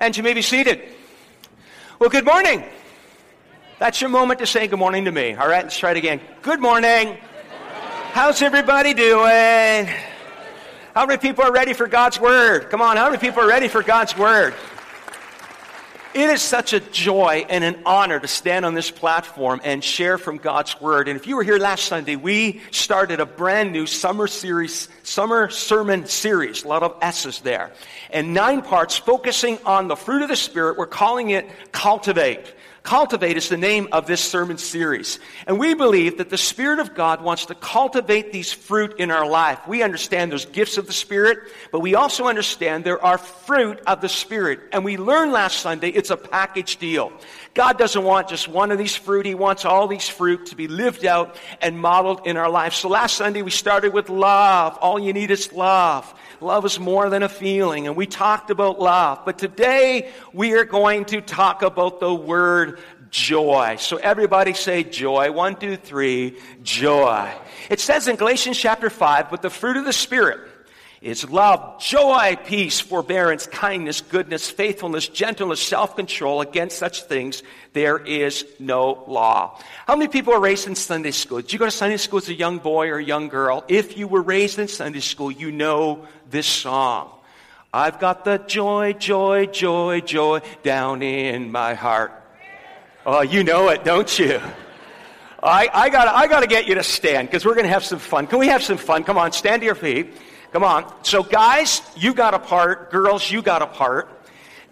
And you may be seated. Well, good morning. That's your moment to say good morning to me. All right, let's try it again. Good morning. How's everybody doing? How many people are ready for God's Word? Come on, how many people are ready for God's Word? It is such a joy and an honor to stand on this platform and share from God's Word. And if you were here last Sunday, we started a brand new summer series, summer sermon series, a lot of S's there, and nine parts focusing on the fruit of the Spirit. We're calling it Cultivate. Cultivate is the name of this sermon series. And we believe that the Spirit of God wants to cultivate these fruit in our life. We understand there's gifts of the Spirit, but we also understand there are fruit of the Spirit. And we learned last Sunday it's a package deal. God doesn't want just one of these fruit. He wants all these fruit to be lived out and modeled in our life. So last Sunday we started with love. All you need is love. Love is more than a feeling. And we talked about love. But today we are going to talk about the word joy. So everybody say joy. One, two, three. Joy. It says in Galatians chapter 5, but the fruit of the Spirit is love, joy, peace, forbearance, kindness, goodness, faithfulness, gentleness, self-control. Against such things, there is no law. How many people are raised in Sunday school? Did you go to Sunday school as a young boy or a young girl? If you were raised in Sunday school, you know this song. I've got the joy, joy, joy, joy down in my heart. Oh, you know it, don't you? I, I gotta, I gotta get you to stand because we're gonna have some fun. Can we have some fun? Come on, stand to your feet. Come on. So guys, you got a part. Girls, you got a part.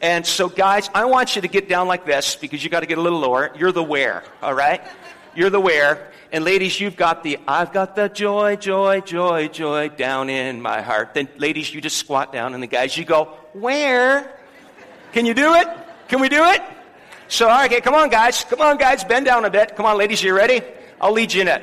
And so guys, I want you to get down like this because you got to get a little lower. You're the where, all right? You're the where. And ladies, you've got the I've got the joy, joy, joy, joy down in my heart. Then ladies, you just squat down and the guys you go, "Where?" Can you do it? Can we do it? So, okay, come on guys. Come on guys, bend down a bit. Come on ladies, you ready? I'll lead you in it.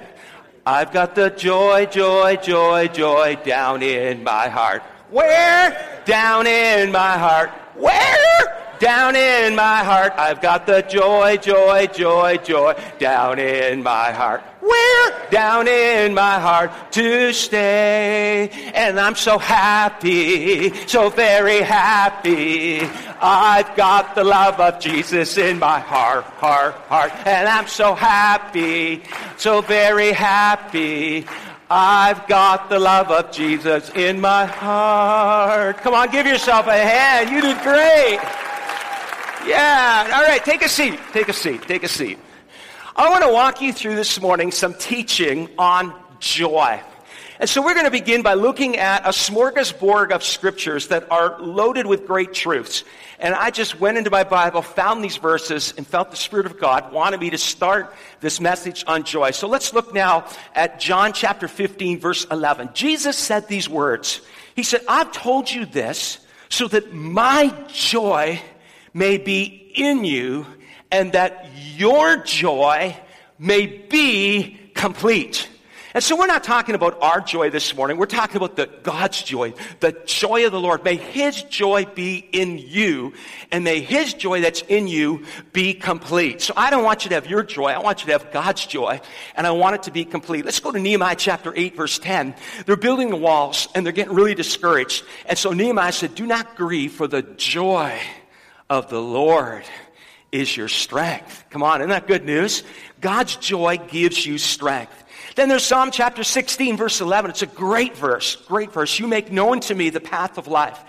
I've got the joy, joy, joy, joy down in my heart. Where? Down in my heart. Where? Down in my heart. I've got the joy, joy, joy, joy down in my heart. Where? Down in my heart to stay. And I'm so happy, so very happy. I've got the love of Jesus in my heart, heart, heart. And I'm so happy, so very happy. I've got the love of Jesus in my heart. Come on, give yourself a hand. You did great. Yeah. All right. Take a seat. Take a seat. Take a seat. I want to walk you through this morning some teaching on joy. And so we're going to begin by looking at a smorgasbord of scriptures that are loaded with great truths. And I just went into my Bible, found these verses, and felt the Spirit of God wanted me to start this message on joy. So let's look now at John chapter 15, verse 11. Jesus said these words. He said, I've told you this so that my joy may be in you and that your joy may be complete. And so we're not talking about our joy this morning. We're talking about the God's joy, the joy of the Lord. May His joy be in you, and may His joy that's in you be complete. So I don't want you to have your joy. I want you to have God's joy, and I want it to be complete. Let's go to Nehemiah chapter 8, verse 10. They're building the walls, and they're getting really discouraged. And so Nehemiah said, Do not grieve, for the joy of the Lord is your strength. Come on, isn't that good news? God's joy gives you strength. Then there's Psalm chapter 16, verse 11. It's a great verse, great verse. You make known to me the path of life.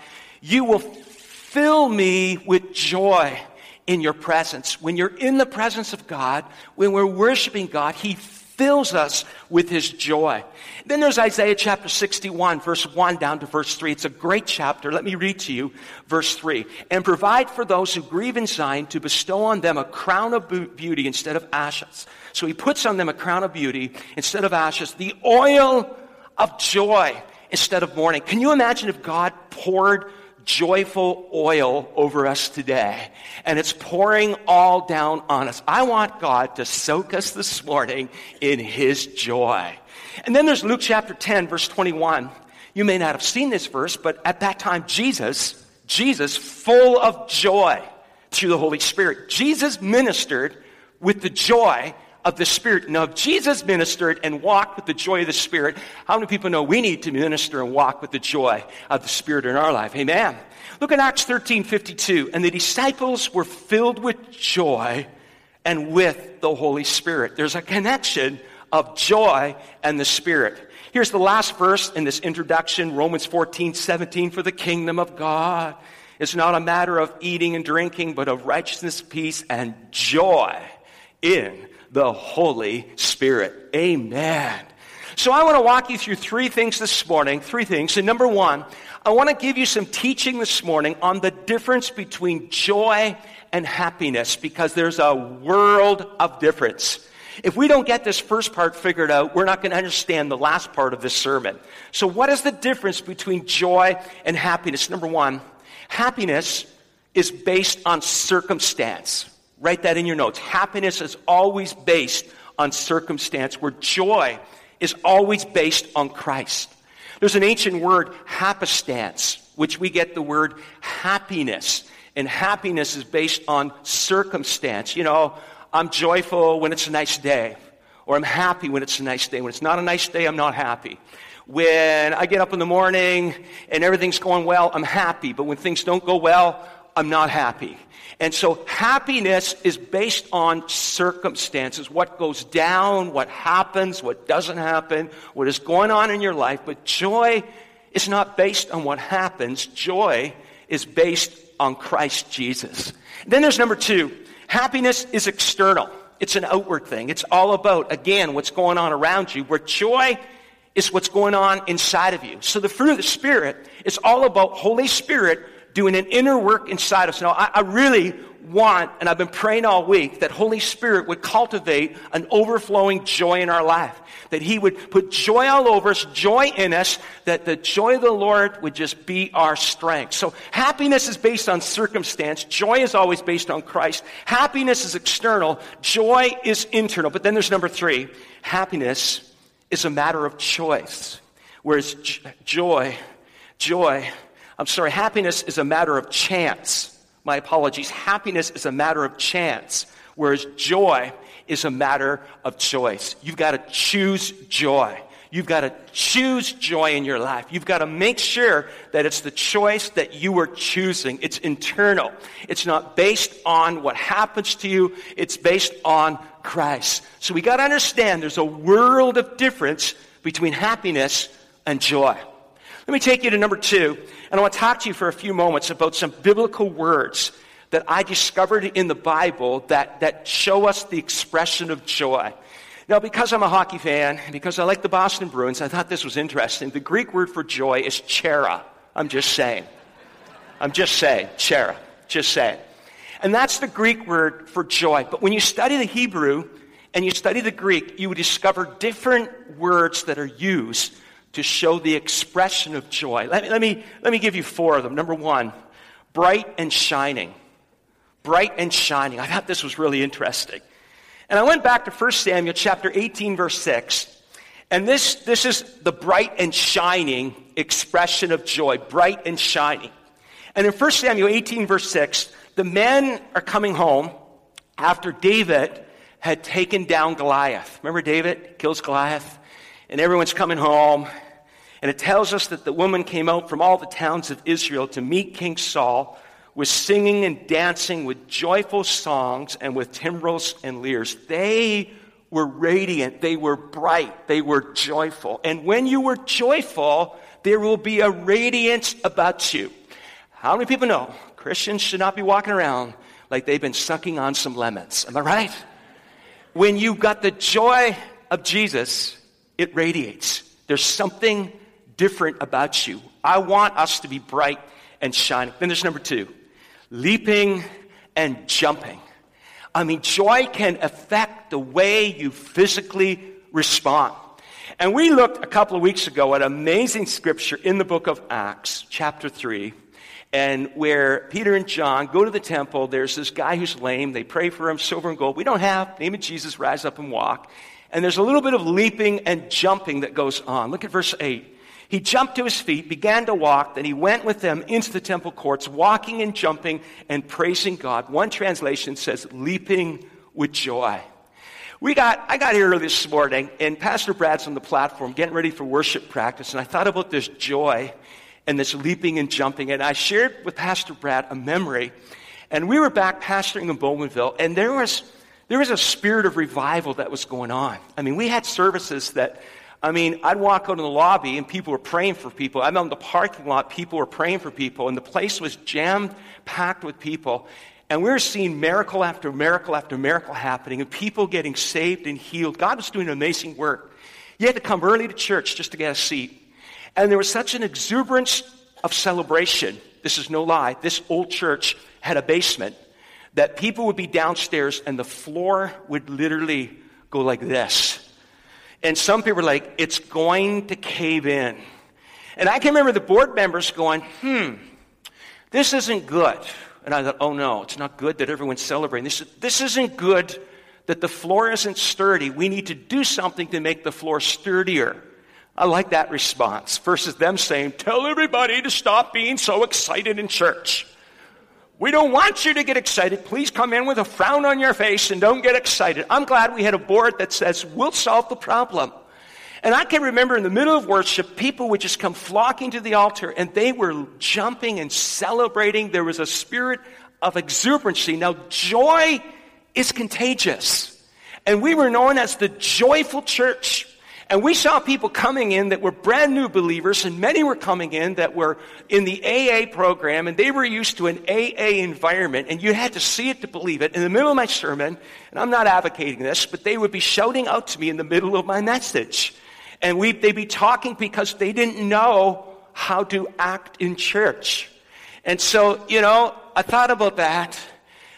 You will fill me with joy in your presence. When you're in the presence of God, when we're worshiping God, He fills us with his joy. Then there's Isaiah chapter 61, verse 1 down to verse 3. It's a great chapter. Let me read to you verse 3. And provide for those who grieve in Zion to bestow on them a crown of beauty instead of ashes. So he puts on them a crown of beauty instead of ashes, the oil of joy instead of mourning. Can you imagine if God poured joyful oil over us today. And it's pouring all down on us. I want God to soak us this morning in His joy. And then there's Luke chapter 10, verse 21. You may not have seen this verse, but at that time, Jesus, Jesus, full of joy through the Holy Spirit, Jesus ministered with the joy of the Spirit. Now, if Jesus ministered and walked with the joy of the Spirit, how many people know we need to minister and walk with the joy of the Spirit in our life? Amen. Look at Acts 13 52. And the disciples were filled with joy and with the Holy Spirit. There's a connection of joy and the Spirit. Here's the last verse in this introduction, Romans 14, 17, for the kingdom of God. It's not a matter of eating and drinking, but of righteousness, peace, and joy in the Holy Spirit. Amen. So I want to walk you through three things this morning, three things. And number one, I want to give you some teaching this morning on the difference between joy and happiness because there's a world of difference. If we don't get this first part figured out, we're not going to understand the last part of this sermon. So, what is the difference between joy and happiness? Number one, happiness is based on circumstance. Write that in your notes. Happiness is always based on circumstance, where joy is always based on Christ. There's an ancient word, hapistance, which we get the word happiness. And happiness is based on circumstance. You know, I'm joyful when it's a nice day, or I'm happy when it's a nice day. When it's not a nice day, I'm not happy. When I get up in the morning and everything's going well, I'm happy. But when things don't go well, I'm not happy. And so happiness is based on circumstances, what goes down, what happens, what doesn't happen, what is going on in your life. But joy is not based on what happens. Joy is based on Christ Jesus. Then there's number two. Happiness is external. It's an outward thing. It's all about, again, what's going on around you, where joy is what's going on inside of you. So the fruit of the Spirit is all about Holy Spirit doing an inner work inside us. Now, I, I really want, and I've been praying all week, that Holy Spirit would cultivate an overflowing joy in our life. That He would put joy all over us, joy in us, that the joy of the Lord would just be our strength. So happiness is based on circumstance. Joy is always based on Christ. Happiness is external. Joy is internal. But then there's number three. Happiness is a matter of choice. Whereas joy, joy I'm sorry, happiness is a matter of chance. My apologies. Happiness is a matter of chance, whereas joy is a matter of choice. You've got to choose joy. You've got to choose joy in your life. You've got to make sure that it's the choice that you are choosing. It's internal. It's not based on what happens to you. It's based on Christ. So we got to understand there's a world of difference between happiness and joy. Let me take you to number two, and I want to talk to you for a few moments about some biblical words that I discovered in the Bible that, that show us the expression of joy. Now, because I'm a hockey fan, and because I like the Boston Bruins, I thought this was interesting. The Greek word for joy is chara. I'm just saying. I'm just saying. chara. Just saying. And that's the Greek word for joy. But when you study the Hebrew and you study the Greek, you would discover different words that are used to show the expression of joy. Let me, let, me, let me give you four of them. Number one, bright and shining. Bright and shining. I thought this was really interesting. And I went back to 1 Samuel chapter 18, verse 6. And this, this is the bright and shining expression of joy. Bright and shining. And in 1 Samuel 18, verse 6, the men are coming home after David had taken down Goliath. Remember David kills Goliath? And everyone's coming home. And it tells us that the woman came out from all the towns of Israel to meet King Saul with singing and dancing, with joyful songs, and with timbrels and lyres. They were radiant, they were bright, they were joyful. And when you were joyful, there will be a radiance about you. How many people know Christians should not be walking around like they've been sucking on some lemons? Am I right? When you've got the joy of Jesus, it radiates. There's something different about you. I want us to be bright and shining. Then there's number two leaping and jumping. I mean, joy can affect the way you physically respond. And we looked a couple of weeks ago at amazing scripture in the book of Acts, chapter 3, and where Peter and John go to the temple. There's this guy who's lame. They pray for him, silver and gold. We don't have. Name of Jesus, rise up and walk. And there's a little bit of leaping and jumping that goes on. Look at verse 8. He jumped to his feet, began to walk, then he went with them into the temple courts, walking and jumping and praising God. One translation says, leaping with joy. We got, I got here early this morning, and Pastor Brad's on the platform getting ready for worship practice, and I thought about this joy and this leaping and jumping, and I shared with Pastor Brad a memory. And we were back pastoring in Bowmanville, and there was, there was a spirit of revival that was going on. I mean, we had services that, I mean, I'd walk out in the lobby and people were praying for people. I'm out in the parking lot, people were praying for people, and the place was jammed packed with people. And we were seeing miracle after miracle after miracle happening, and people getting saved and healed. God was doing amazing work. You had to come early to church just to get a seat. And there was such an exuberance of celebration. This is no lie. This old church had a basement that people would be downstairs and the floor would literally go like this. And some people were like, it's going to cave in. And I can remember the board members going, hmm, this isn't good. And I thought, oh no, it's not good that everyone's celebrating. This, this isn't good that the floor isn't sturdy. We need to do something to make the floor sturdier. I like that response versus them saying, Tell everybody to stop being so excited in church. We don't want you to get excited. Please come in with a frown on your face and don't get excited. I'm glad we had a board that says, We'll solve the problem. And I can remember in the middle of worship, people would just come flocking to the altar and they were jumping and celebrating. There was a spirit of exuberancy. Now, joy is contagious. And we were known as the joyful church. And we saw people coming in that were brand new believers, and many were coming in that were in the AA program, and they were used to an AA environment, and you had to see it to believe it. In the middle of my sermon, and I'm not advocating this, but they would be shouting out to me in the middle of my message. And we, they'd be talking because they didn't know how to act in church. And so, you know, I thought about that,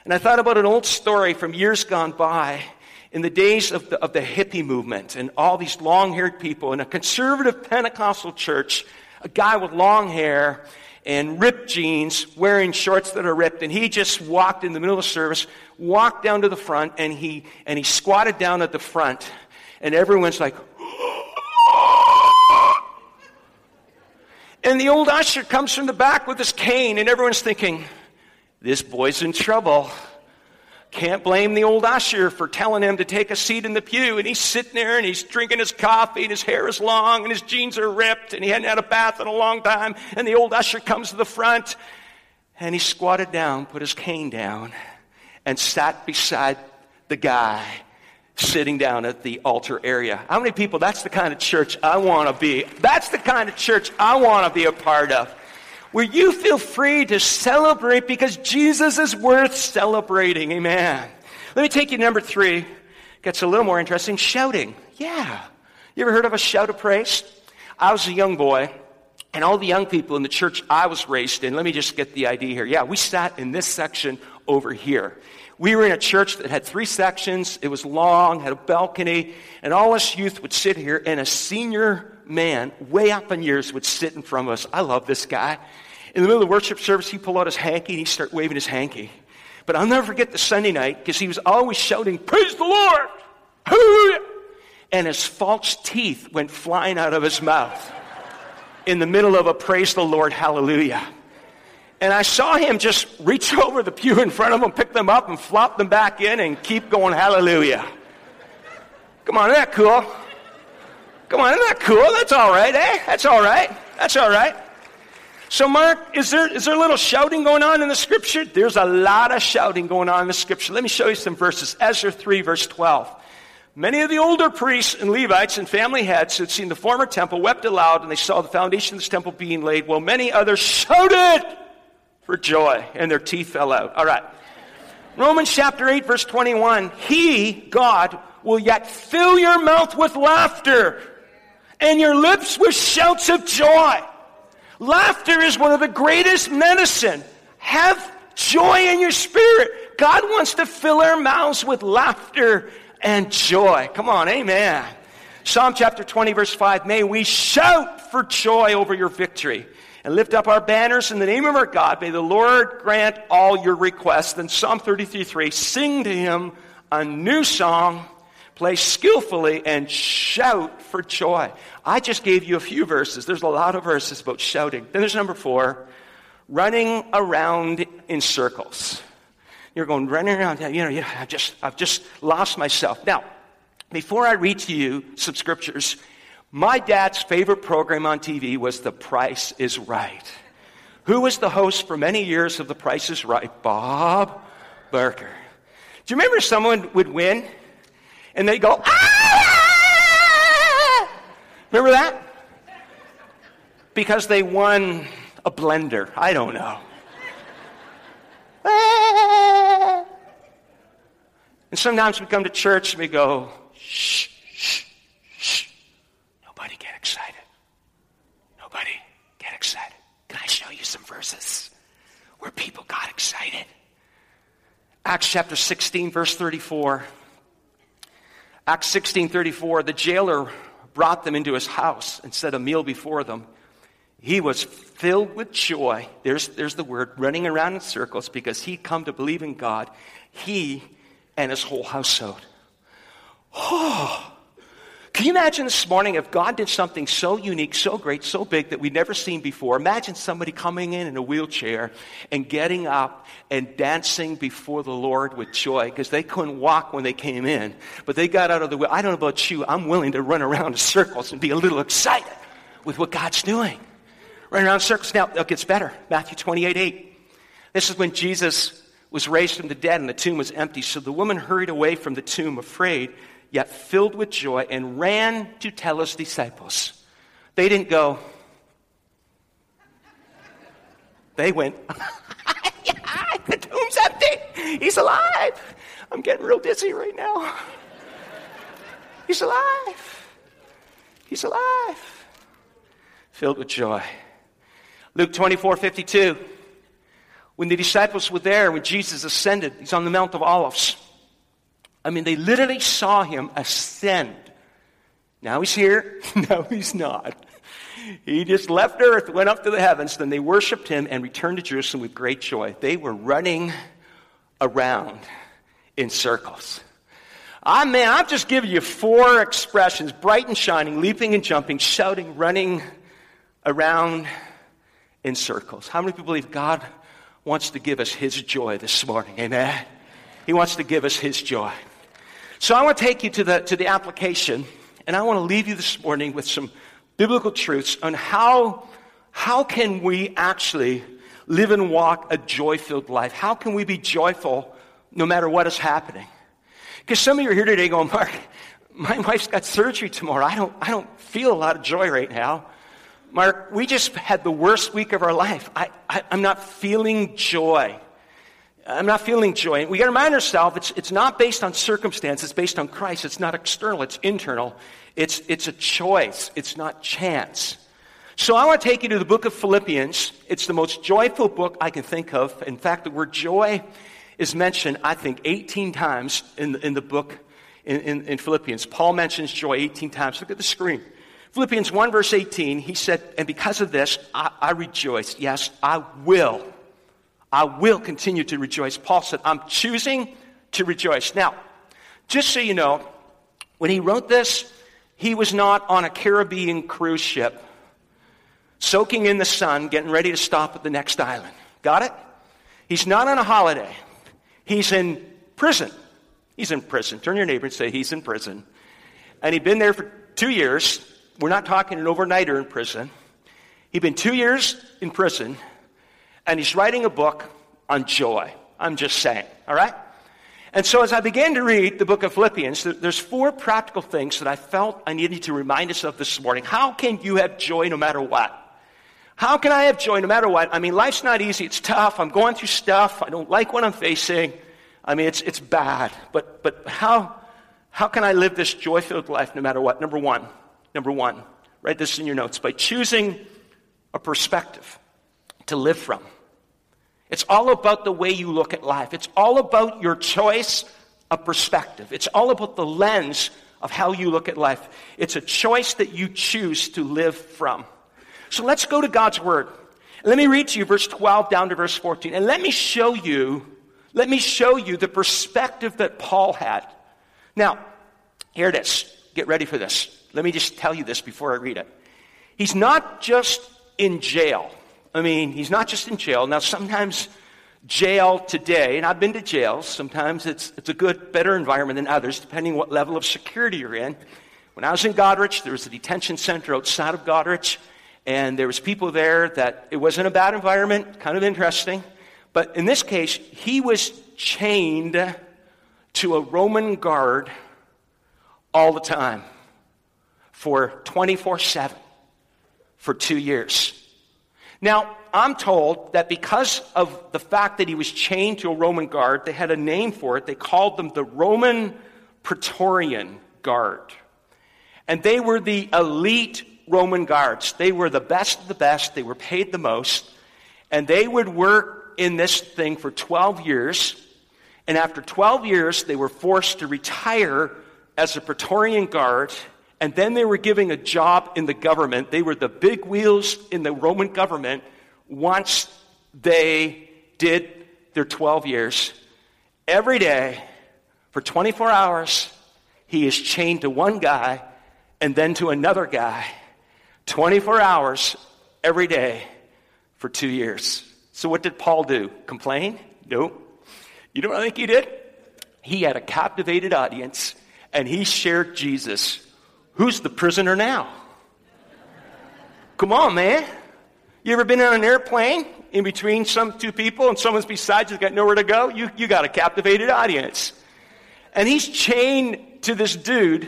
and I thought about an old story from years gone by in the days of the, of the hippie movement and all these long haired people in a conservative Pentecostal church, a guy with long hair and ripped jeans, wearing shorts that are ripped, and he just walked in the middle of service, walked down to the front, and he, and he squatted down at the front, and everyone's like, and the old usher comes from the back with his cane, and everyone's thinking, this boy's in trouble. Can't blame the old usher for telling him to take a seat in the pew. And he's sitting there and he's drinking his coffee and his hair is long and his jeans are ripped and he hadn't had a bath in a long time. And the old usher comes to the front and he squatted down, put his cane down, and sat beside the guy sitting down at the altar area. How many people, that's the kind of church I want to be? That's the kind of church I want to be a part of where you feel free to celebrate because Jesus is worth celebrating. Amen. Let me take you to number three. Gets a little more interesting. Shouting. Yeah. You ever heard of a shout of praise? I was a young boy, and all the young people in the church I was raised in, let me just get the idea here. Yeah, we sat in this section over here. We were in a church that had three sections. It was long, had a balcony, and all us youth would sit here, and a senior man, way up in years, would sit in front of us. I love this guy. In the middle of the worship service, he pulled out his hanky and he started waving his hanky. But I'll never forget the Sunday night because he was always shouting, Praise the Lord! Hallelujah! And his false teeth went flying out of his mouth in the middle of a Praise the Lord, Hallelujah. And I saw him just reach over the pew in front of him, pick them up, and flop them back in and keep going, Hallelujah. Come on, isn't that cool? Come on, isn't that cool? That's all right, eh? That's all right. That's all right. So, Mark, is there, is there a little shouting going on in the scripture? There's a lot of shouting going on in the scripture. Let me show you some verses. Ezra 3, verse 12. Many of the older priests and Levites and family heads who had seen the former temple wept aloud and they saw the foundation of this temple being laid, while many others shouted for joy and their teeth fell out. All right. Romans chapter 8, verse 21. He, God, will yet fill your mouth with laughter and your lips with shouts of joy. Laughter is one of the greatest medicine. Have joy in your spirit. God wants to fill our mouths with laughter and joy. Come on, amen. Psalm chapter 20, verse 5 May we shout for joy over your victory and lift up our banners in the name of our God. May the Lord grant all your requests. Then Psalm 33, 3 Sing to him a new song play skillfully, and shout for joy. I just gave you a few verses. There's a lot of verses about shouting. Then there's number four running around in circles. You're going running around, you know, I've just, I've just lost myself. Now, Before I read to you some scriptures, my dad's favorite program on TV was The Price is Right. Who was the host for many years of The Price is Right? Bob Barker. Do you remember someone would win and they'd go, ah! Remember that? Because they won a blender. I don't know. And sometimes we come to church and we go, shh, shh, shh. Nobody get excited. Nobody get excited. Can I show you some verses where people got excited? Acts chapter 16, verse 34. Acts 16:34, The jailer brought them into his house and set a meal before them. He was filled with joy. There's, there's the word, running around in circles because he'd come to believe in God. He and his whole household. Oh, can you imagine this morning if God did something so unique, so great, so big that we'd never seen before? Imagine somebody coming in in a wheelchair and getting up and dancing before the Lord with joy because they couldn't walk when they came in, but they got out of the way. I don't know about you, I'm willing to run around in circles and be a little excited with what God's doing. Run around in circles. Now, it gets better. Matthew 28 8. This is when Jesus was raised from the dead and the tomb was empty. So the woman hurried away from the tomb, afraid, yet filled with joy, and ran to tell his disciples. They didn't go, they went, the tomb's empty. He's alive. I'm getting real dizzy right now. He's alive. He's alive. Filled with joy. Luke 24 52. When the disciples were there, when Jesus ascended, he's on the Mount of Olives. I mean, they literally saw him ascend. Now he's here, now he's not. He just left earth, went up to the heavens, then they worshiped him and returned to Jerusalem with great joy. They were running around in circles. Ah, I mean, I've just given you four expressions bright and shining, leaping and jumping, shouting, running around in circles. How many people believe God wants to give us His joy this morning. Amen. He wants to give us His joy. So I want to take you to the, to the application, and I want to leave you this morning with some biblical truths on how, how can we actually live and walk a joy-filled life? How can we be joyful no matter what is happening? Because some of you are here today going, Mark, my wife's got surgery tomorrow. I don't, I don't feel a lot of joy right now. Mark, we just had the worst week of our life. I, I, am not feeling joy. I'm not feeling joy. We got to remind ourselves it's, it's not based on circumstance, it's based on Christ. It's not external, it's internal. It's, it's a choice, it's not chance. So I want to take you to the book of Philippians. It's the most joyful book I can think of. In fact, the word joy is mentioned, I think, 18 times in in the book in, in, in Philippians. Paul mentions joy 18 times. Look at the screen. Philippians 1, verse 18, he said, And because of this, I, I rejoice. Yes, I will. I will continue to rejoice. Paul said, I'm choosing to rejoice. Now, just so you know, when he wrote this, he was not on a Caribbean cruise ship, soaking in the sun, getting ready to stop at the next island. Got it? He's not on a holiday. He's in prison. He's in prison. Turn your neighbor and say, He's in prison. And he'd been there for two years. We're not talking an overnighter in prison. He'd been two years in prison, and he's writing a book on joy. I'm just saying, all right? And so as I began to read the book of Philippians, there's four practical things that I felt I needed to remind us of this morning. How can you have joy no matter what? How can I have joy no matter what? I mean, life's not easy. It's tough. I'm going through stuff. I don't like what I'm facing. I mean, it's, it's bad. But, but how, how can I live this joy filled life no matter what? Number one, Number one, write this in your notes by choosing a perspective to live from. It's all about the way you look at life. It's all about your choice of perspective. It's all about the lens of how you look at life. It's a choice that you choose to live from. So let's go to God's Word. Let me read to you verse 12 down to verse 14. And let me show you, let me show you the perspective that Paul had. Now, here it is. Get ready for this. Let me just tell you this before I read it. He's not just in jail. I mean, he's not just in jail. Now, sometimes jail today, and I've been to jails, sometimes it's, it's a good, better environment than others, depending what level of security you're in. When I was in Goderich, there was a detention center outside of Goderich, and there was people there that it wasn't a bad environment, kind of interesting. But in this case, he was chained to a Roman guard all the time for 24 7 for two years. Now, I'm told that because of the fact that he was chained to a Roman guard, they had a name for it. They called them the Roman Praetorian Guard. And they were the elite Roman guards. They were the best of the best. They were paid the most. And they would work in this thing for 12 years. And after 12 years, they were forced to retire as a Praetorian Guard. And then they were giving a job in the government. They were the big wheels in the Roman government once they did their 12 years. Every day, for 24 hours, he is chained to one guy and then to another guy. 24 hours every day for two years. So, what did Paul do? Complain? No. You know what I think he did? He had a captivated audience and he shared Jesus. Who's the prisoner now? Come on, man. You ever been on an airplane in between some two people and someone's beside you, got nowhere to go? You, you got a captivated audience. And he's chained to this dude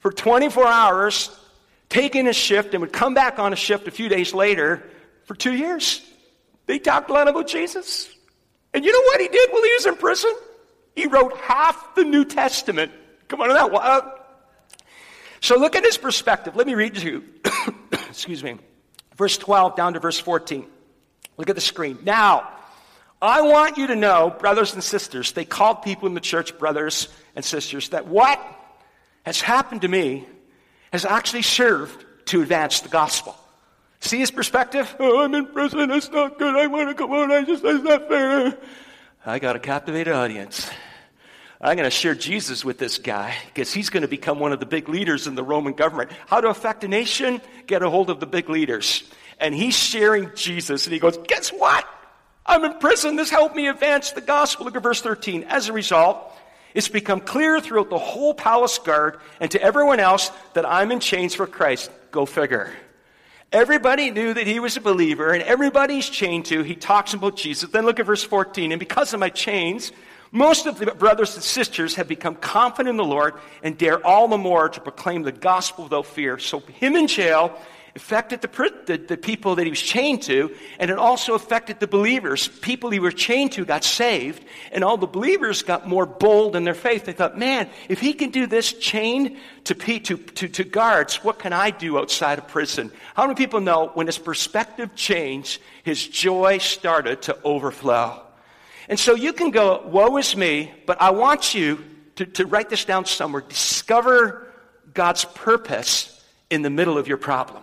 for 24 hours, taking a shift, and would come back on a shift a few days later for two years. They talked a lot about Jesus. And you know what he did while he was in prison? He wrote half the New Testament. Come on, that? So look at his perspective. Let me read to you. Excuse me verse 12 down to verse 14. Look at the screen. Now, I want you to know, brothers and sisters, they called people in the church brothers and sisters, that what has happened to me has actually served to advance the gospel. See his perspective? Oh, I'm in prison. It's not good. I want to go out. I just, it's not fair. I got a captivated audience. I'm going to share Jesus with this guy because he's going to become one of the big leaders in the Roman government. How to affect a nation? Get a hold of the big leaders. And he's sharing Jesus, and he goes, Guess what? I'm in prison. This helped me advance the gospel. Look at verse 13. As a result, it's become clear throughout the whole palace guard and to everyone else that I'm in chains for Christ. Go figure. Everybody knew that he was a believer, and everybody's chained to. He talks about Jesus. Then look at verse 14. And because of my chains, most of the brothers and sisters have become confident in the Lord and dare all the more to proclaim the gospel without fear. So, him in jail affected the, the, the, people that he was chained to, and it also affected the believers. People he was chained to got saved, and all the believers got more bold in their faith. They thought, man, if he can do this chained to, to, to, to guards, what can I do outside of prison? How many people know when his perspective changed, his joy started to overflow? And so you can go, woe is me, but I want you to, to write this down somewhere. Discover God's purpose in the middle of your problem.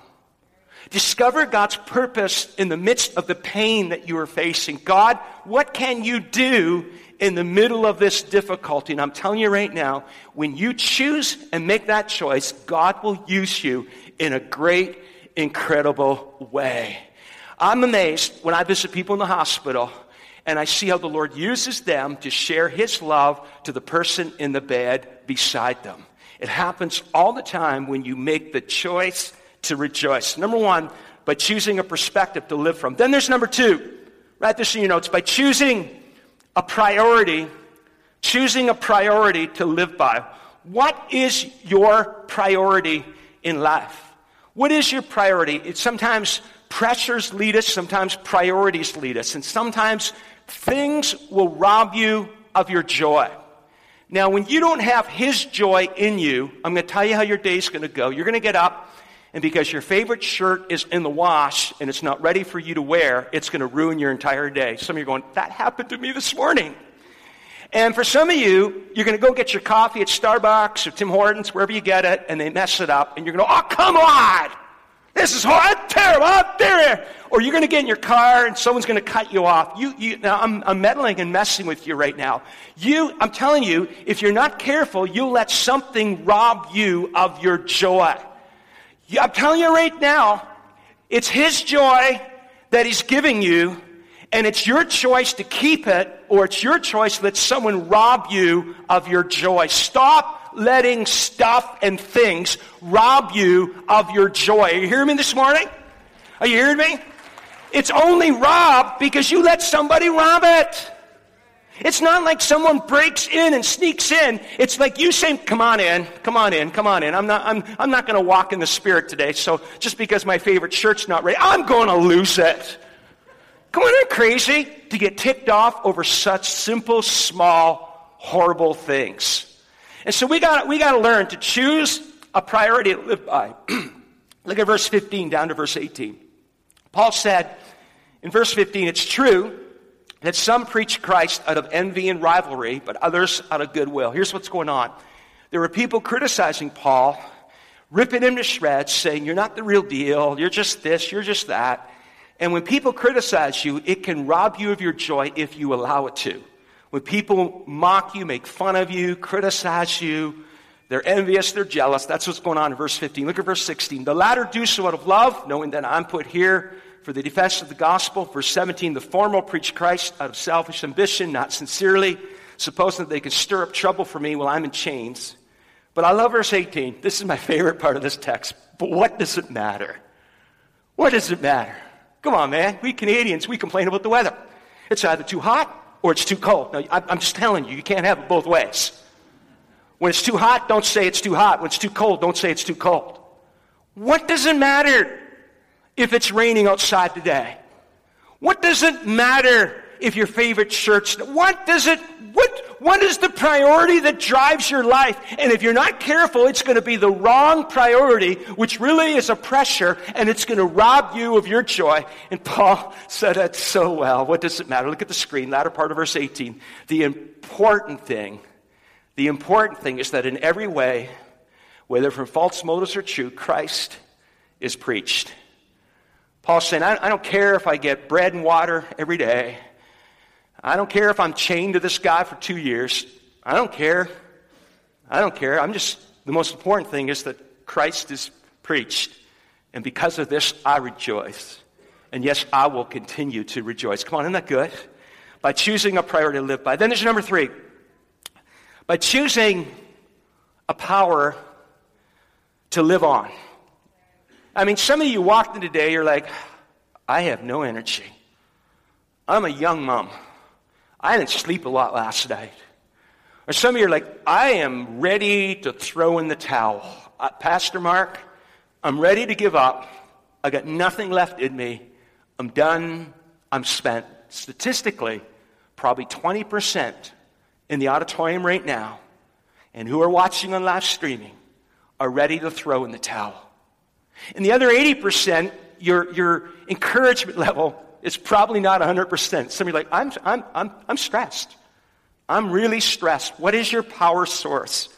Discover God's purpose in the midst of the pain that you are facing. God, what can you do in the middle of this difficulty? And I'm telling you right now, when you choose and make that choice, God will use you in a great, incredible way. I'm amazed when I visit people in the hospital and I see how the Lord uses them to share His love to the person in the bed beside them. It happens all the time when you make the choice to rejoice. Number one, by choosing a perspective to live from. Then there's number two. Write this in your notes. By choosing a priority, choosing a priority to live by. What is your priority in life? What is your priority? It's sometimes pressures lead us, sometimes priorities lead us, and sometimes things will rob you of your joy. Now, when you don't have His joy in you, I'm going to tell you how your day's going to go. You're going to get up, and because your favorite shirt is in the wash and it's not ready for you to wear, it's going to ruin your entire day. Some of you are going, that happened to me this morning. And for some of you, you're going to go get your coffee at Starbucks or Tim Hortons, wherever you get it, and they mess it up, and you're going to, oh, come on! This is hard, terrible, up there. Or you're going to get in your car and someone's going to cut you off. You, you, now I'm, I'm meddling and messing with you right now. You, I'm telling you, if you're not careful, you'll let something rob you of your joy. I'm telling you right now, it's His joy that He's giving you, And it's your choice to keep it, or it's your choice to let someone rob you of your joy. Stop letting stuff and things rob you of your joy. Are you hearing me this morning? Are you hearing me? It's only robbed because you let somebody rob it. It's not like someone breaks in and sneaks in. It's like you saying, come on in, come on in, come on in. I'm not, I'm, I'm not going to walk in the spirit today. So just because my favorite church's not ready, I'm going to lose it. Come on, are crazy to get ticked off over such simple, small, horrible things? And so we got, we got to learn to choose a priority to live by. Look at verse 15 down to verse 18. Paul said in verse 15, it's true that some preach Christ out of envy and rivalry, but others out of goodwill. Here's what's going on. There were people criticizing Paul, ripping him to shreds, saying, You're not the real deal. You're just this. You're just that. And when people criticize you, it can rob you of your joy if you allow it to. When people mock you, make fun of you, criticize you, they're envious, they're jealous. That's what's going on in verse 15. Look at verse 16. The latter do so out of love, knowing that I'm put here for the defense of the gospel. Verse 17. The former preach Christ out of selfish ambition, not sincerely, supposing that they can stir up trouble for me while I'm in chains. But I love verse 18. This is my favorite part of this text. But what does it matter? What does it matter? Come on, man. We Canadians, we complain about the weather. It's either too hot or it's too cold. Now, I'm just telling you, you can't have it both ways. When it's too hot, don't say it's too hot. When it's too cold, don't say it's too cold. What does it matter if it's raining outside today? What does it matter if your favorite church, what does it, what, what is the priority that drives your life? And if you're not careful, it's going to be the wrong priority, which really is a pressure, and it's going to rob you of your joy. And Paul said it so well. What does it matter? Look at the screen, latter part of verse 18. The important thing, the important thing is that in every way, whether from false motives or true, Christ is preached. Paul's saying, I don't care if I get bread and water every day. I don't care if I'm chained to this guy for two years. I don't care. I don't care. I'm just, the most important thing is that Christ is preached. And because of this, I rejoice. And yes, I will continue to rejoice. Come on, isn't that good? By choosing a priority to live by. Then there's number three. By choosing a power to live on. I mean, some of you walked in today, you're like, I have no energy. I'm a young mom. I didn't sleep a lot last night. Or some of you are like, I am ready to throw in the towel. Uh, Pastor Mark, I'm ready to give up. I got nothing left in me. I'm done. I'm spent. Statistically, probably 20% in the auditorium right now and who are watching on live streaming are ready to throw in the towel. And the other 80%, your, your encouragement level it's probably not 100%. Some of you are like, I'm, I'm, I'm, I'm stressed. I'm really stressed. What is your power source?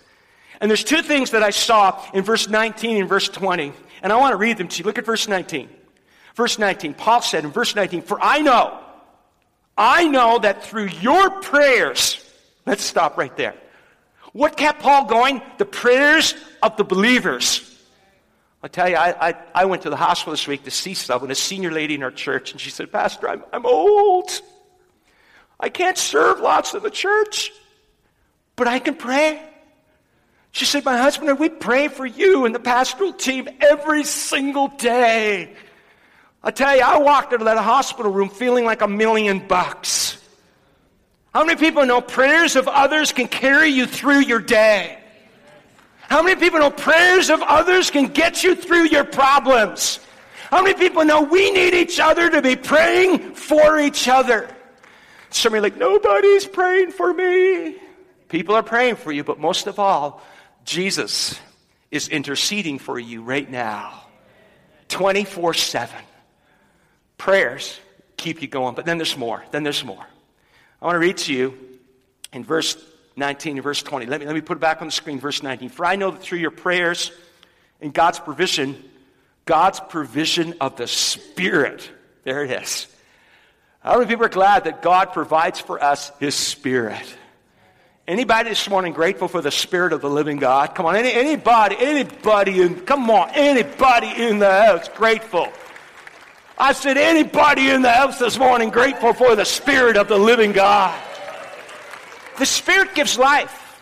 And there's two things that I saw in verse 19 and verse 20, and I want to read them to you. Look at verse 19. Verse 19, Paul said in verse 19, For I know, I know that through your prayers, let's stop right there. What kept Paul going? The prayers of the believers. I tell you, I, I, I, went to the hospital this week to see someone, a senior lady in our church, and she said, Pastor, I'm, I'm old. I can't serve lots in the church, but I can pray. She said, My husband and we pray for you and the pastoral team every single day. I tell you, I walked of that hospital room feeling like a million bucks. How many people know prayers of others can carry you through your day? How many people know prayers of others can get you through your problems? How many people know we need each other to be praying for each other? Some are like, nobody's praying for me. People are praying for you, but most of all, Jesus is interceding for you right now. 24 7. Prayers keep you going, but then there's more. Then there's more. I want to read to you in verse 19 verse 20. Let me, let me put it back on the screen, verse 19. For I know that through your prayers and God's provision, God's provision of the Spirit, there it is. How many people are glad that God provides for us His Spirit? Anybody this morning grateful for the Spirit of the living God? Come on, any, anybody, anybody in, come on, anybody in the house grateful I said, anybody in the house this morning grateful for the Spirit of the living God? The Spirit gives life.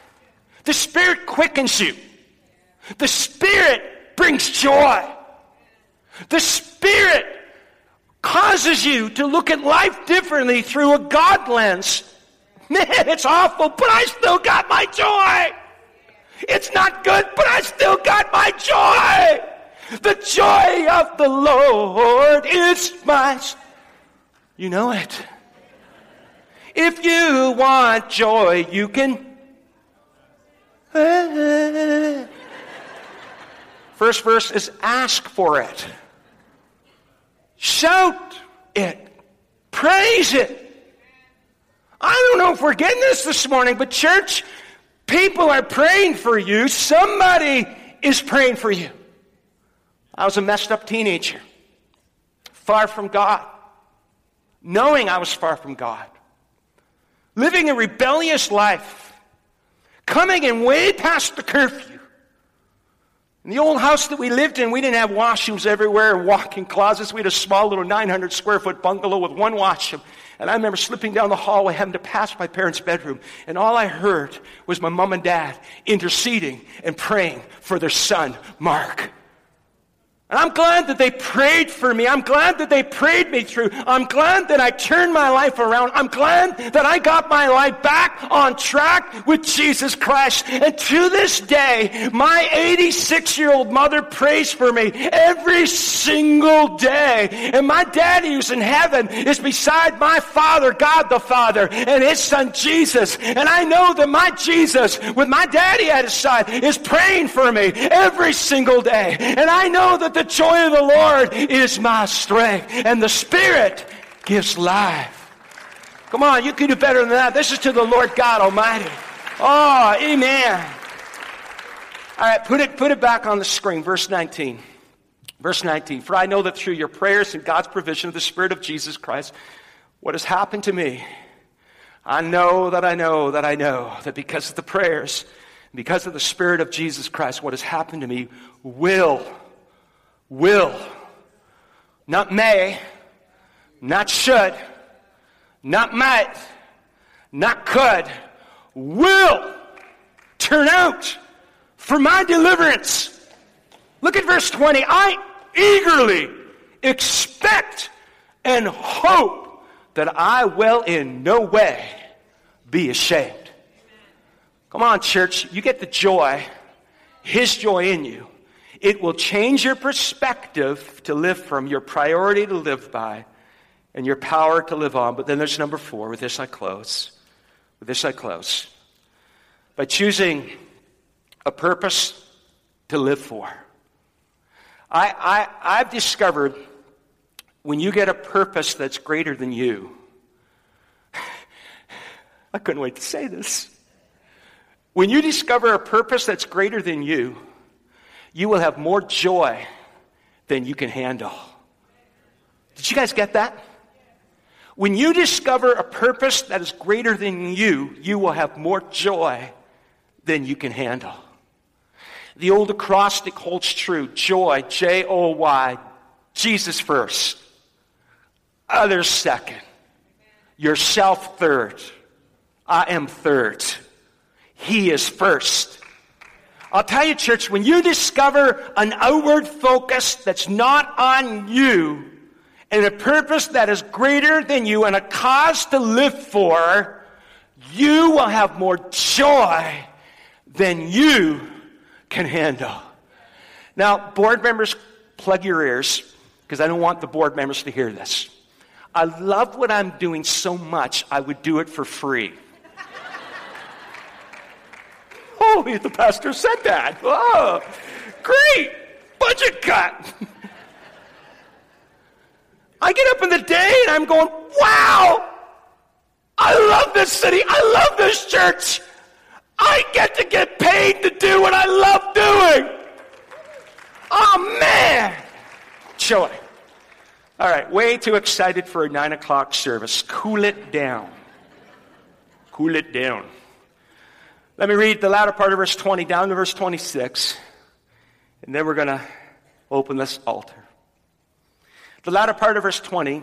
The Spirit quickens you. The Spirit brings joy. The Spirit causes you to look at life differently through a God lens. Man, it's awful, but I still got my joy. It's not good, but I still got my joy. The joy of the Lord is mine. You know it. If you want joy, you can. First verse is ask for it. Shout it. Praise it. I don't know if we're getting this this morning, but church, people are praying for you. Somebody is praying for you. I was a messed up teenager, far from God, knowing I was far from God, living a rebellious life, coming in way past the curfew. In the old house that we lived in, we didn't have washrooms everywhere and walk-in closets. We had a small little 900 square foot bungalow with one washroom. And I remember slipping down the hallway having to pass my parents' bedroom. And all I heard was my mom and dad interceding and praying for their son, Mark. And I'm glad that they prayed for me. I'm glad that they prayed me through. I'm glad that I turned my life around. I'm glad that I got my life back on track with Jesus Christ. And to this day, my 86 year old mother prays for me every single day. And my daddy who's in heaven is beside my father, God the Father, and his son Jesus. And I know that my Jesus, with my daddy at his side, is praying for me every single day. And I know that the joy of the Lord is my strength. And the Spirit gives life. Come on, you can do better than that. This is to the Lord God Almighty. Oh, amen. All right, put it, put it back on the screen. Verse 19. Verse 19. For I know that through your prayers and God's provision of the Spirit of Jesus Christ, what has happened to me, I know that I know that I know that because of the prayers, because of the Spirit of Jesus Christ, what has happened to me will will, not may, not should, not might, not could, will turn out for my deliverance. Look at verse 20. I eagerly expect and hope that I will in no way be ashamed. Come on, church. You get the joy, His joy in you it will change your perspective to live from, your priority to live by, and your power to live on. But then there's number four. With this I close. With this I close. By choosing a purpose to live for. I, I, I've discovered when you get a purpose that's greater than you, I couldn't wait to say this. When you discover a purpose that's greater than you, you will have more joy than you can handle. Did you guys get that? When you discover a purpose that is greater than you, you will have more joy than you can handle. The old acrostic holds true joy, J O Y, Jesus first, others second, yourself third. I am third. He is first. I'll tell you, church, when you discover an outward focus that's not on you, and a purpose that is greater than you, and a cause to live for, you will have more joy than you can handle. Now, board members, plug your ears, because I don't want the board members to hear this. I love what I'm doing so much, I would do it for free. Oh, the pastor said that. Oh, great. Budget cut. I get up in the day and I'm going, wow, I love this city. I love this church. I get to get paid to do what I love doing. Oh, man. Joy. All right, way too excited for a nine o'clock service. Cool it down. Cool it down. Let me read the latter part of verse 20 down to verse 26, and then we're going to open this altar. The latter part of verse 20,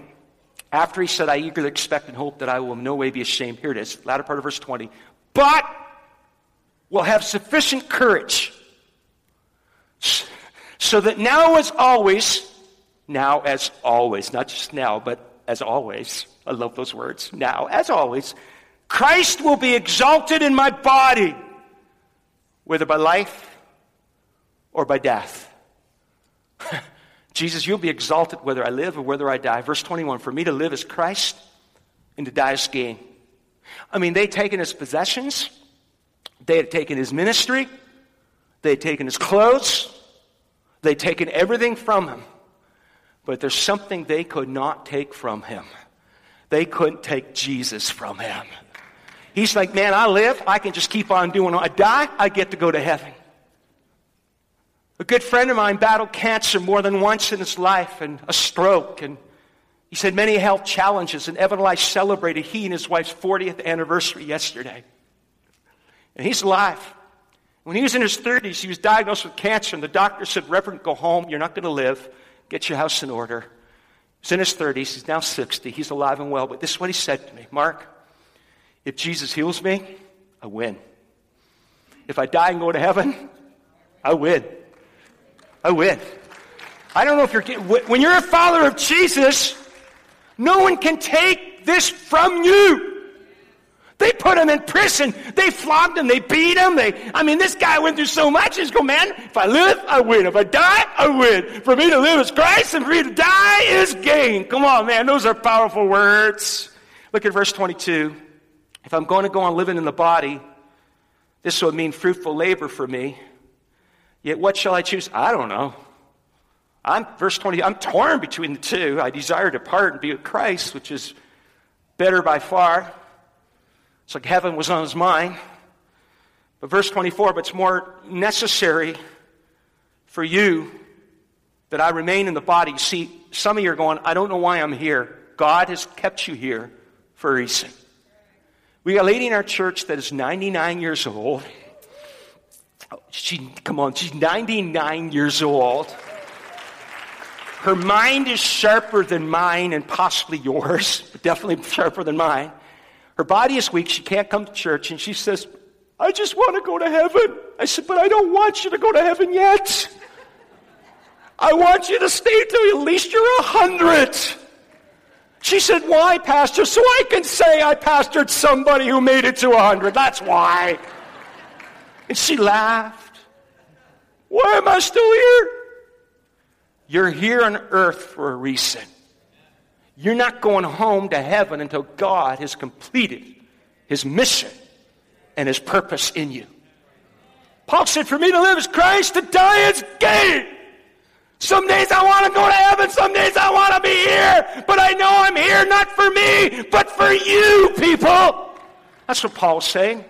after he said, I eagerly expect and hope that I will in no way be ashamed. Here it is, latter part of verse 20. But will have sufficient courage so that now as always, now as always, not just now, but as always, I love those words, now as always, Christ will be exalted in my body, whether by life or by death. Jesus, you'll be exalted whether I live or whether I die. Verse 21 For me to live is Christ, and to die is gain. I mean, they'd taken his possessions, they had taken his ministry, they had taken his clothes, they'd taken everything from him. But there's something they could not take from him. They couldn't take Jesus from him. He's like, man, I live, I can just keep on doing. I die, I get to go to heaven. A good friend of mine battled cancer more than once in his life and a stroke. And he said many health challenges. And Evelyn and I celebrated he and his wife's 40th anniversary yesterday. And he's alive. When he was in his 30s, he was diagnosed with cancer, and the doctor said, Reverend, go home. You're not going to live. Get your house in order. He's in his 30s. He's now 60. He's alive and well. But this is what he said to me Mark, if Jesus heals me, I win. If I die and go to heaven, I win. I win. I don't know if you're when you're a follower of Jesus, no one can take this from you. They put him in prison. They flogged him. They beat him. They, I mean, this guy went through so much. He's go, man, if I live, I win. If I die, I win. For me to live is Christ and for me to die is gain. Come on, man. Those are powerful words. Look at verse 22. If I'm going to go on living in the body, this would mean fruitful labor for me. Yet what shall I choose? I don't know. I'm, verse 20, I'm torn between the two. I desire to part and be with Christ, which is better by far. It's like heaven was on his mind. But verse 24, but it's more necessary for you that I remain in the body. See, some of you are going, I don't know why I'm here. God has kept you here for a reason. We got a lady in our church that is 99 years old. She, come on, she's 99 years old. Her mind is sharper than mine and possibly yours, but definitely sharper than mine. Her body is weak. She can't come to church. And she says, I just want to go to heaven. I said, but I don't want you to go to heaven yet. I want you to stay till at least you're a hundred. She said, why, Pastor? So I can say I pastored somebody who made it to a hundred. That's why. And she laughed. Why am I still here? You're here on earth for a reason. You're not going home to heaven until God has completed his mission and his purpose in you. Paul said, For me to live is Christ, to die is gain. Some days I want to go to heaven, some days I want to be here, but I know I'm here not for me, but for you, people. That's what Paul's saying.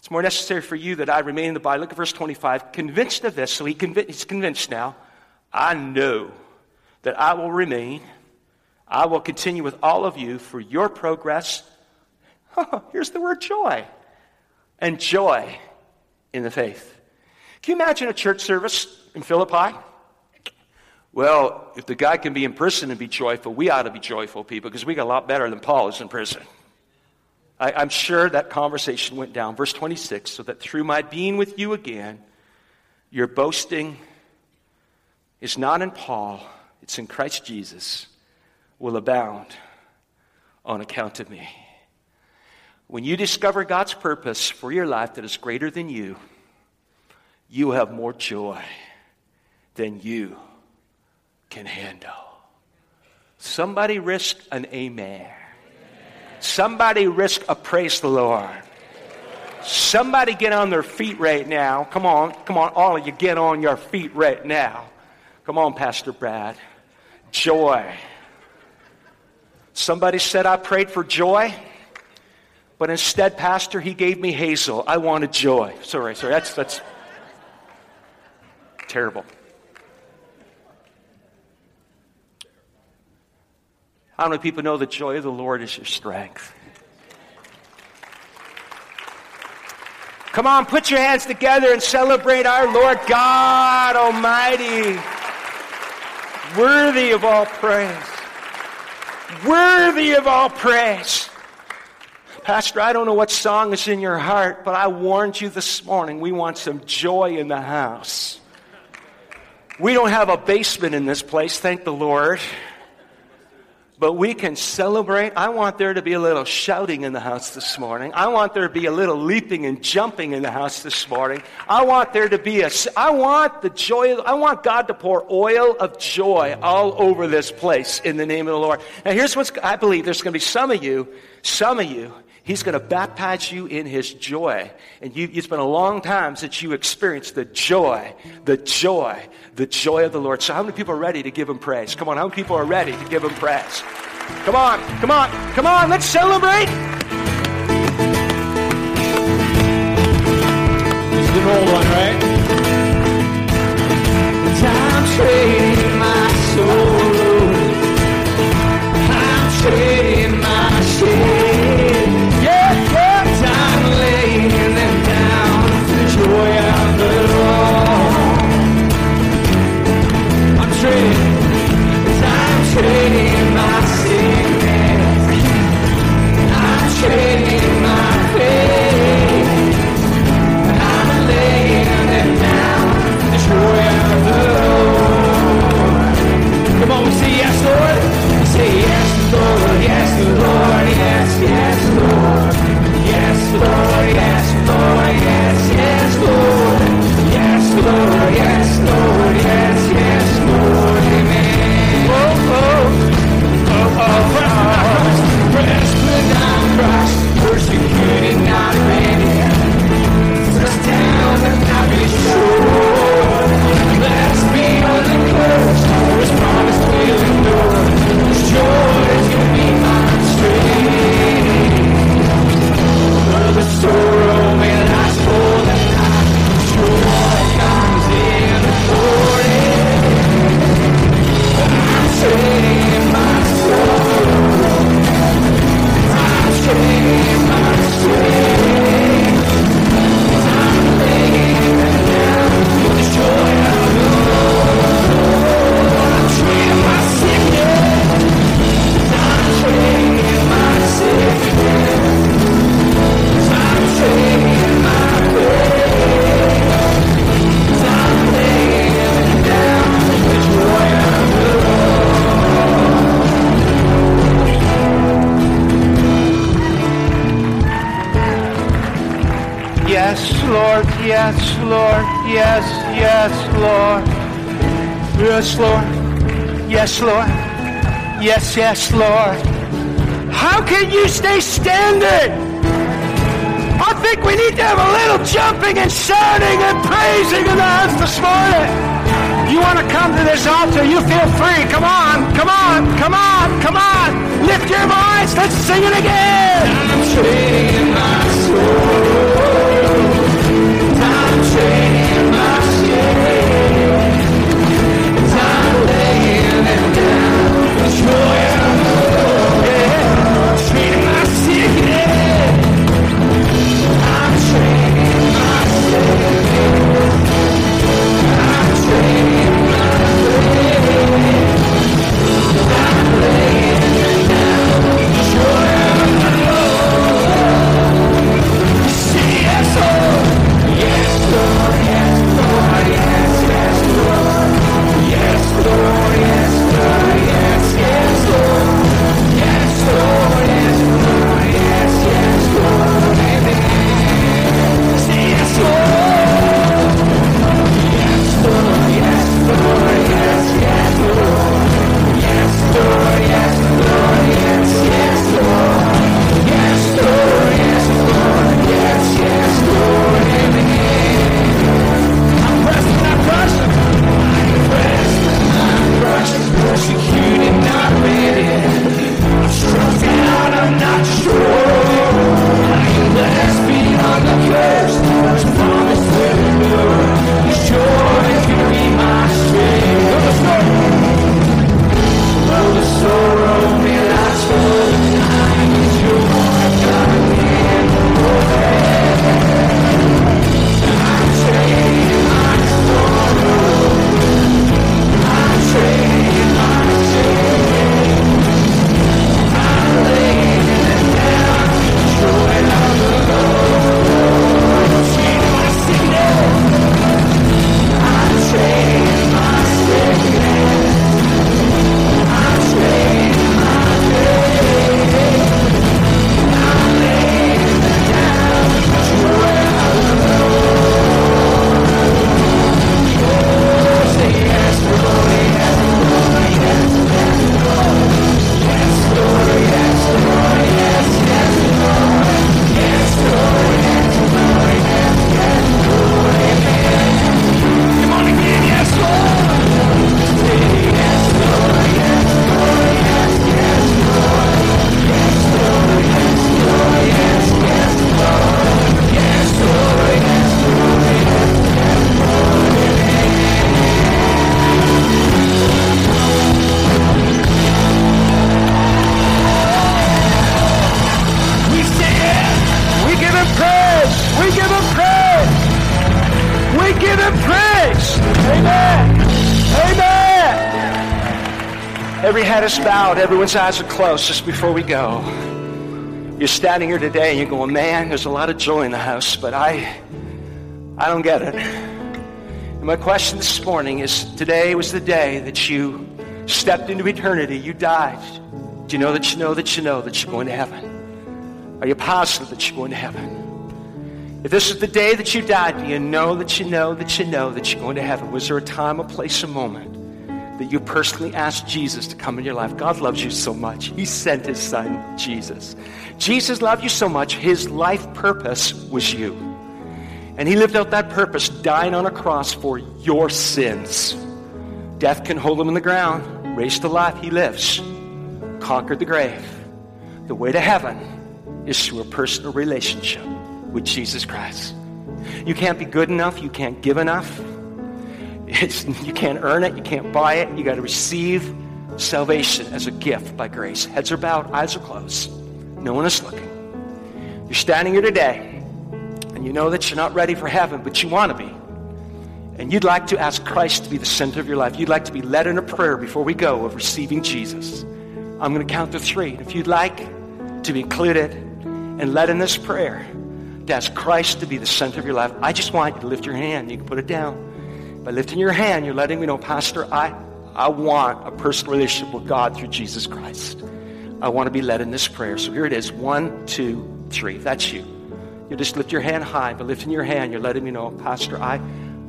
It's more necessary for you that I remain in the body. Look at verse 25. Convinced of this, so he conv- he's convinced now. I know that I will remain. I will continue with all of you for your progress. here's the word joy. And joy in the faith. Can you imagine a church service in Philippi? Well, if the guy can be in prison and be joyful, we ought to be joyful people because we got a lot better than Paul is in prison. I, am sure that conversation went down. Verse 26 so that through my being with you again, your boasting is not in Paul, it's in Christ Jesus, will abound on account of me. When you discover God's purpose for your life that is greater than you, you have more joy than you can handle. Somebody risk an amen. Somebody risk a praise the Lord. Somebody get on their feet right now. Come on, come on, all of you get on your feet right now. Come on, Pastor Brad. Joy. Somebody said I prayed for joy, but instead, Pastor, he gave me hazel. I wanted joy. Sorry, sorry, that's, that's terrible. How many people know the joy of the Lord is your strength? Come on, put your hands together and celebrate our Lord God Almighty. Worthy of all praise. Worthy of all praise. Pastor, I don't know what song is in your heart, but I warned you this morning we want some joy in the house. We don't have a basement in this place, thank the Lord but we can celebrate. I want there to be a little shouting in the house this morning. I want there to be a little leaping and jumping in the house this morning. I want there to be a, I want the joy, I want God to pour oil of joy all over this place in the name of the Lord. Now here's what's, I believe there's going to be some of you, some of you, He's going to baptize you in His joy. And you, it's been a long time since you experienced the joy, the joy, the joy of the Lord. So, how many people are ready to give Him praise? Come on, how many people are ready to give Him praise? Come on, come on, come on, let's celebrate. This is an old one, right? I'm trading my soul. I'm trading yes, Lord. Yes, yes, Lord. Yes, Lord. Yes, Lord. Yes, yes, Lord. How can you stay standing? I think we need to have a little jumping and shouting and praising in the house this morning. You want to come to this altar, you feel free. Come on, come on, come on, come on. Lift your voice. Let's sing it again. I'm my soul. Every head is bowed, everyone's eyes are closed just before we go. You're standing here today and you're going, man, there's a lot of joy in the house, but I I don't get it. And my question this morning is today was the day that you stepped into eternity, you died. Do you know that you know that you know that you're going to heaven? Are you positive that you're going to heaven? If this is the day that you died, do you know that you know that you know that you're going to heaven? Was there a time, a place, a moment that you personally asked Jesus to come in your life? God loves you so much. He sent his son, Jesus. Jesus loved you so much, his life purpose was you. And he lived out that purpose, dying on a cross for your sins. Death can hold him in the ground, raised to life, he lives, conquered the grave. The way to heaven is through a personal relationship with Jesus Christ. You can't be good enough. You can't give enough. It's, you can't earn it. You can't buy it. You got to receive salvation as a gift by grace. Heads are bowed, eyes are closed. No one is looking. You're standing here today, and you know that you're not ready for heaven, but you want to be. And you'd like to ask Christ to be the center of your life. You'd like to be led in a prayer before we go of receiving Jesus. I'm going to count to three. If you'd like to be included and led in this prayer, to ask Christ to be the center of your life, I just want you to lift your hand. You can put it down. By lifting your hand, you're letting me know, Pastor, I, I want a personal relationship with God through Jesus Christ. I want to be led in this prayer. So here it is. One, two, three. That's you. You just lift your hand high. By lifting your hand, you're letting me know, Pastor, I,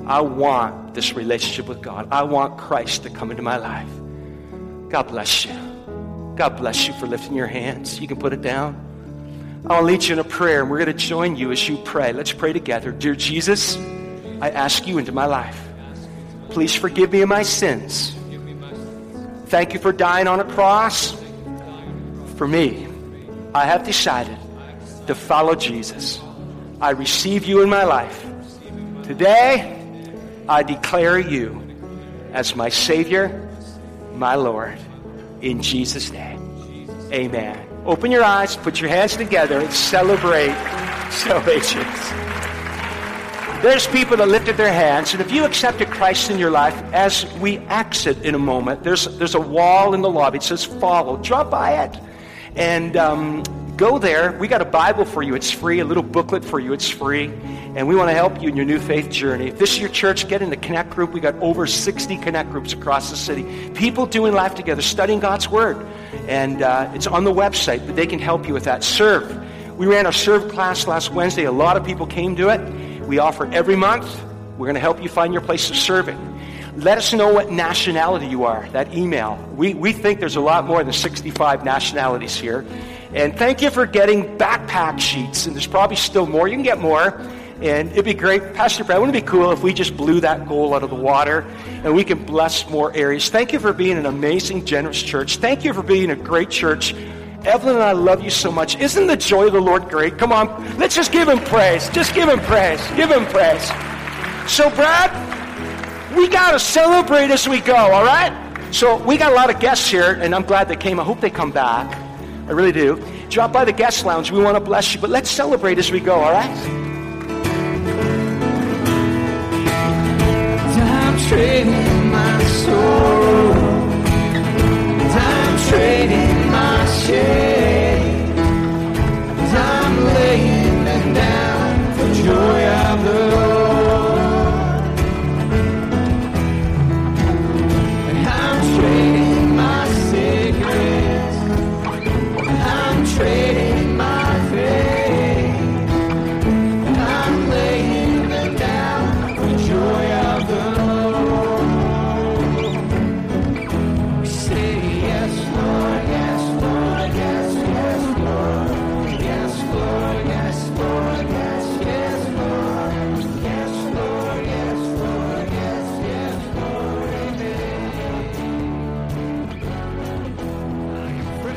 I want this relationship with God. I want Christ to come into my life. God bless you. God bless you for lifting your hands. You can put it down. I'll lead you in a prayer, and we're going to join you as you pray. Let's pray together. Dear Jesus, I ask you into my life. Please forgive me of my sins. Thank you for dying on a cross for me. I have decided to follow Jesus. I receive you in my life. Today, I declare you as my Savior, my Lord. In Jesus' name, amen. Open your eyes, put your hands together, and celebrate salvation. There's people that lifted their hands, and if you accepted Christ in your life, as we exit in a moment, there's, there's a wall in the lobby. It says follow. Drop by it and um, go there. We got a Bible for you. It's free, a little booklet for you. It's free. And we want to help you in your new faith journey. If this is your church, get in the Connect group. We got over 60 Connect groups across the city. People doing life together, studying God's Word. And uh, it's on the website, but they can help you with that. Serve. We ran our serve class last Wednesday. A lot of people came to it. We offer every month. We're going to help you find your place of serving. Let us know what nationality you are, that email. We, we think there's a lot more than 65 nationalities here. And thank you for getting backpack sheets. And there's probably still more. You can get more. And it'd be great. Pastor Brad, wouldn't it be cool if we just blew that goal out of the water and we can bless more areas? Thank you for being an amazing, generous church. Thank you for being a great church. Evelyn and I love you so much. Isn't the joy of the Lord great? Come on, let's just give him praise. Just give him praise. Give him praise. So, Brad, we got to celebrate as we go, all right? So, we got a lot of guests here, and I'm glad they came. I hope they come back. I really do. Drop by the guest lounge. We want to bless you, but let's celebrate as we go, all right? trading my shade as I'm laying down for joy of the